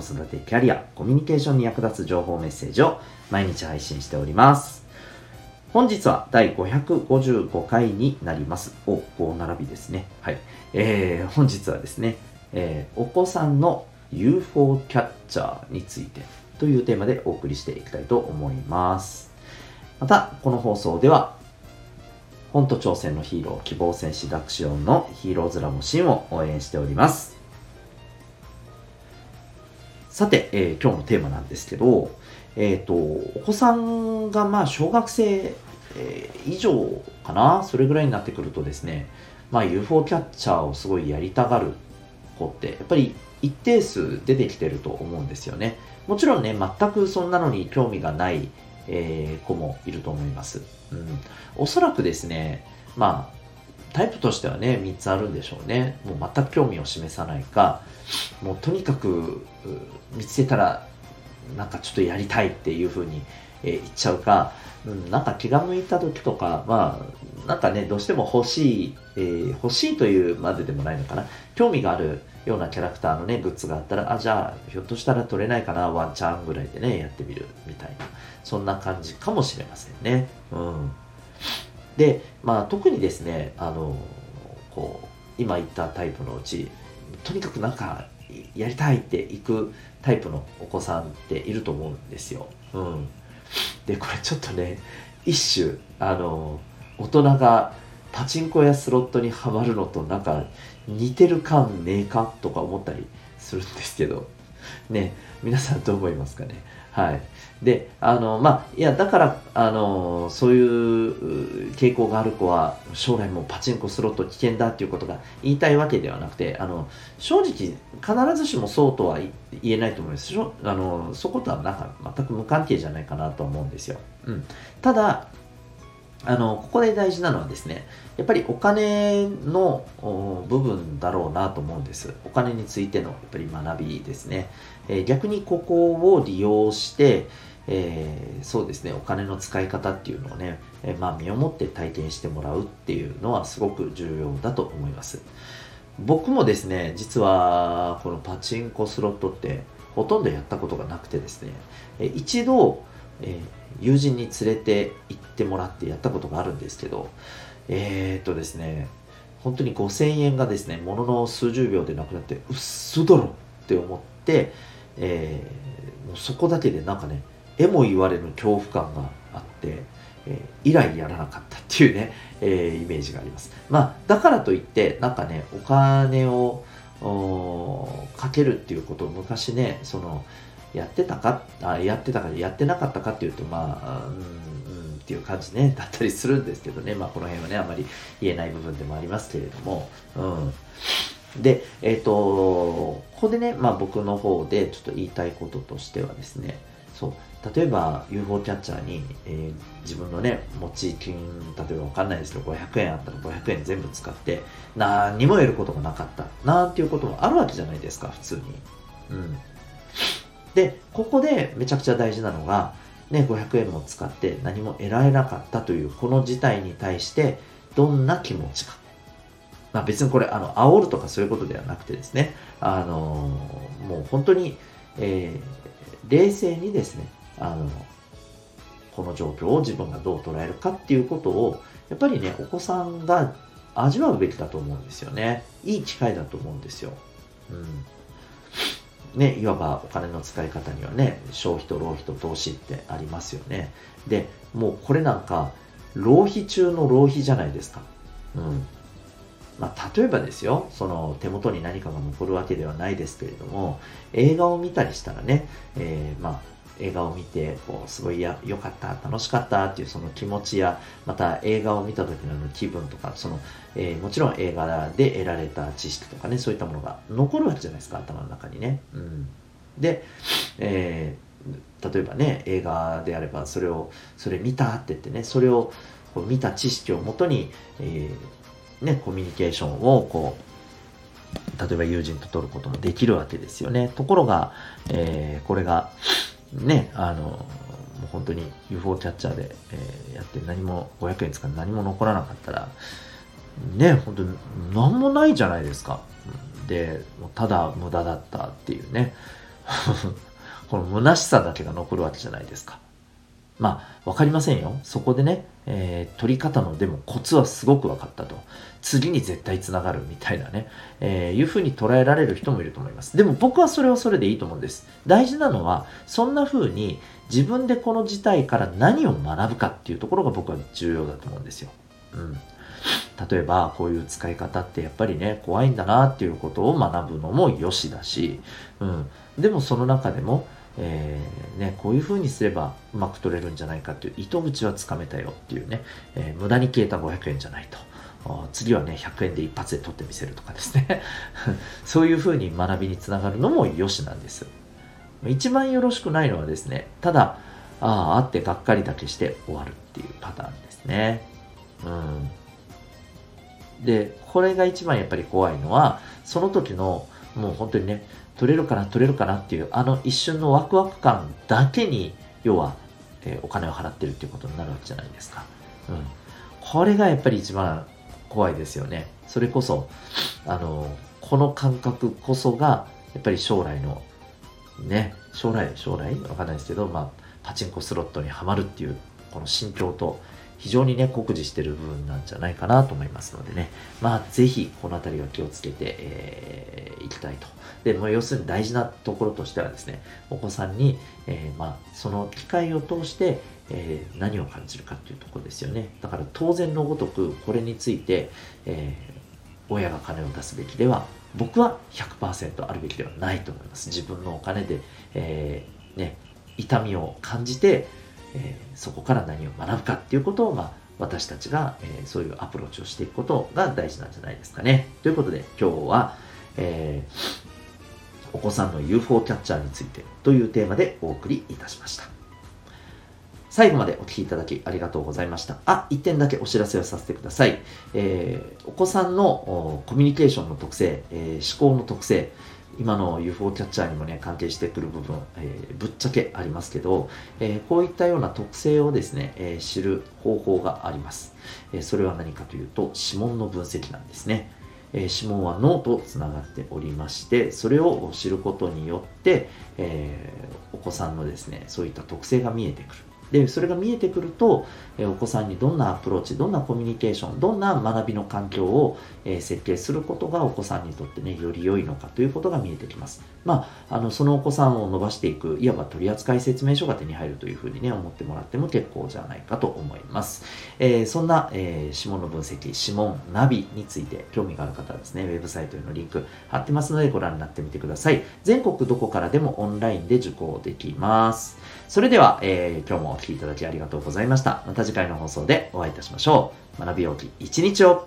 子育てキャリア、コミュニケーションに役立つ情報メッセージを毎日配信しております。本日は第555回になります。お、5並びですね。はい。えー、本日はですね、えーお子さんの UFO キャッチャーについてというテーマでお送りしていきたいと思います。また、この放送では、本と挑戦のヒーロー、希望戦士ダクシオンのヒーローズラボシンを応援しております。さて、えー今日のテーマなんですけど、えっ、と、お子さんがまあ小学生、えー以上かな、それぐらいになってくるとですね、まあ UFO キャッチャーをすごいやりたがる子って、やっぱり一定数出てきてると思うんですよね。もちろんね、全くそんなのに興味がない、えー子もいると思います。うん。おそらくですね、まあ、タイプとしてはね、3つあるんでしょうね。もう全く興味を示さないか、もうとにかく見つけたら、なんかちょっとやりたいっていう風に、えー言っちゃうか、うん、なんか気が向いた時とか、まあ、なんかね、どうしても欲しい、えー欲しいというまででもないのかな。興味があるようなキャラクターのね、グッズがあったら、あ、じゃあ、ひょっとしたら取れないかな、ワンチャンぐらいでね、やってみるみたいな、そんな感じかもしれませんね。うん。で、まあ、特にですね、あの、こう、今言ったタイプのうち、とにかくなんか、やりたいって行くタイプのお子さんっていると思うんですよ。うん。で、これちょっとね、一種、あの、大人がパチンコやスロットにはまるのとなんか似てる感ねえかとか思ったりするんですけど、ね、皆さんどう思いますかね？はい。で、あの、まあ、いや、だから、あの、そういう傾向がある子は、将来もパチンコスロット危険だっていうことが言いたいわけではなくて、あの、正直、必ずしもそうとは言えないと思います。しょあの、そことはなんか全く無関係じゃないかなと思うんですよ。うん。ただ、あの、ここで大事なのはですね、やっぱりお金の部分だろうなと思うんです。お金についてのやっぱり学びですね。えー逆にここを利用して、えーそうですね、お金の使い方っていうのをね、えーまあ身をもって体験してもらうっていうのはすごく重要だと思います。僕もですね、実はこのパチンコスロットってほとんどやったことがなくてですね、えー一度、えー友人に連れて行ってもらってやったことがあるんですけど、えーっとですね、本当に5000円がですね、ものの数十秒でなくなって、うっそだろって思って、えーもうそこだけでなんかね、えも言われぬ恐怖感があって、え以来やらなかったっていうね、えーイメージがあります。まあ、だからといって、なんかね、お金をかけるっていうことを昔ね、その、やってたかあやってたかやってなかったかっていうとまあうんうんっていう感じねだったりするんですけどね。まあこの辺はねあまり言えない部分でもありますけれども。うん。でえっ、とここでねまあ僕の方でちょっと言いたいこととしてはですね。そう。例えば UFO キャッチャーに、えー自分のね持ち金例えばわかんないですけど500円あったら500円全部使って何にも得ることがなかったなんていうこともあるわけじゃないですか普通に。うん。で、ここでめちゃくちゃ大事なのが、ね、500円も使って何も得られなかったというこの事態に対してどんな気持ちか。まあ別にこれ、あの、煽るとかそういうことではなくてですね、あのもう本当に、えー冷静にですね、あのこの状況を自分がどう捉えるかっていうことを、やっぱりね、お子さんが味わうべきだと思うんですよね。いい機会だと思うんですよ。うん。ね、いわばお金の使い方にはね、消費と浪費と投資ってありますよね。で、もうこれなんか、浪費中の浪費じゃないですか。うん。まあ、例えばですよ、その手元に何かが残るわけではないですけれども、映画を見たりしたらね、えーまあ、映画を見て、こう、すごいや、良かった、楽しかったっていうその気持ちや、また映画を見た時の気分とか、その、えーもちろん映画で得られた知識とかね、そういったものが残るわけじゃないですか、頭の中にね。うん。で、えー、例えばね映画であればそれをそれ見たって言ってねそれをこう見た知識をもとに、えー、ね、コミュニケーションをこう例えば友人と取ることもできるわけですよねところが、えー、これがねあのもう本当に UFO キャッチャーで、えー、やって何も500円使って何も残らなかったらね本当に何もないじゃないですか。でただ無駄だったっていうね。この虚しさだけが残るわけじゃないですか。まあ、わかりませんよ。そこでね、えー、取り方のでもコツはすごく分かったと。次に絶対つながるみたいなね、えー、いうふうに捉えられる人もいると思います。でも僕はそれはそれでいいと思うんです。大事なのは、そんな風に自分でこの事態から何を学ぶかっていうところが僕は重要だと思うんですよ。うん。例えばこういう使い方ってやっぱりね怖いんだなっていうことを学ぶのもよしだし、うん、でもその中でもえー、ね、こういう風にすればうまく取れるんじゃないかっていう糸口はつかめたよっていうね、えー、無駄に消えた500円じゃないと。次はね、100円で一発で取ってみせるとかですね。そういう風に学びにつながるのも良しなんです。一番よろしくないのはですね、ただ、ああ、あってがっかりだけして終わるっていうパターンですね。うん。で、これが一番やっぱり怖いのは、その時のもう本当にね、取れるかな、取れるかなっていう、あの一瞬のワクワク感だけに、要は、えー、お金を払ってるっていうことになるわけじゃないですか。うん。これがやっぱり一番怖いですよね。それこそ、あの、この感覚こそが、やっぱり将来の、ね、将来、将来？わかんないですけど、まあ、パチンコスロットにはまるっていう、この心境と、非常にね、酷似してる部分なんじゃないかなと思いますのでね、まあ、ぜひ、この辺りは気をつけて、えー、いきたいと。で、まあ、要するに大事なところとしてはですね、お子さんに、えー、まあ、その機会を通して、えー、何を感じるかっていうところですよね。だから、当然のごとく、これについて、えー、親が金を出すべきでは、僕は100%あるべきではないと思います。自分のお金で、えー、ね、痛みを感じて、えー、そこから何を学ぶかっていうことを、まあ、私たちが、えー、そういうアプローチをしていくことが大事なんじゃないですかね。ということで今日は、えー、お子さんの UFO キャッチャーについてというテーマでお送りいたしました。最後までお聴きいただきありがとうございました。あ、一点だけお知らせをさせてください。えー、お子さんのコミュニケーションの特性、えー、思考の特性、今の UFO キャッチャーにもね、関係してくる部分、えー、ぶっちゃけありますけど、えー、こういったような特性をですね、えー、知る方法があります。えそれは何かというと、指紋の分析なんですね。え指紋は脳とつながっておりまして、それを知ることによって、えお子さんのですね、そういった特性が見えてくる。で、それが見えてくると、えお子さんにどんなアプローチ、どんなコミュニケーション、どんな学びの環境を、え設計することがお子さんにとってね、より良いのかということが見えてきます。まあ、あの、そのお子さんを伸ばしていく、いわば取扱説明書が手に入るというふうにね、思ってもらっても結構じゃないかと思います。えー、そんな、えー、指紋の分析、指紋、ナビについて興味がある方はですね、ウェブサイトへのリンク貼ってますのでご覧になってみてください。全国どこからでもオンラインで受講できます。それでは、えー、今日もお聴きいただきありがとうございました。また次回の放送でお会いいたしましょう。学びようき一日を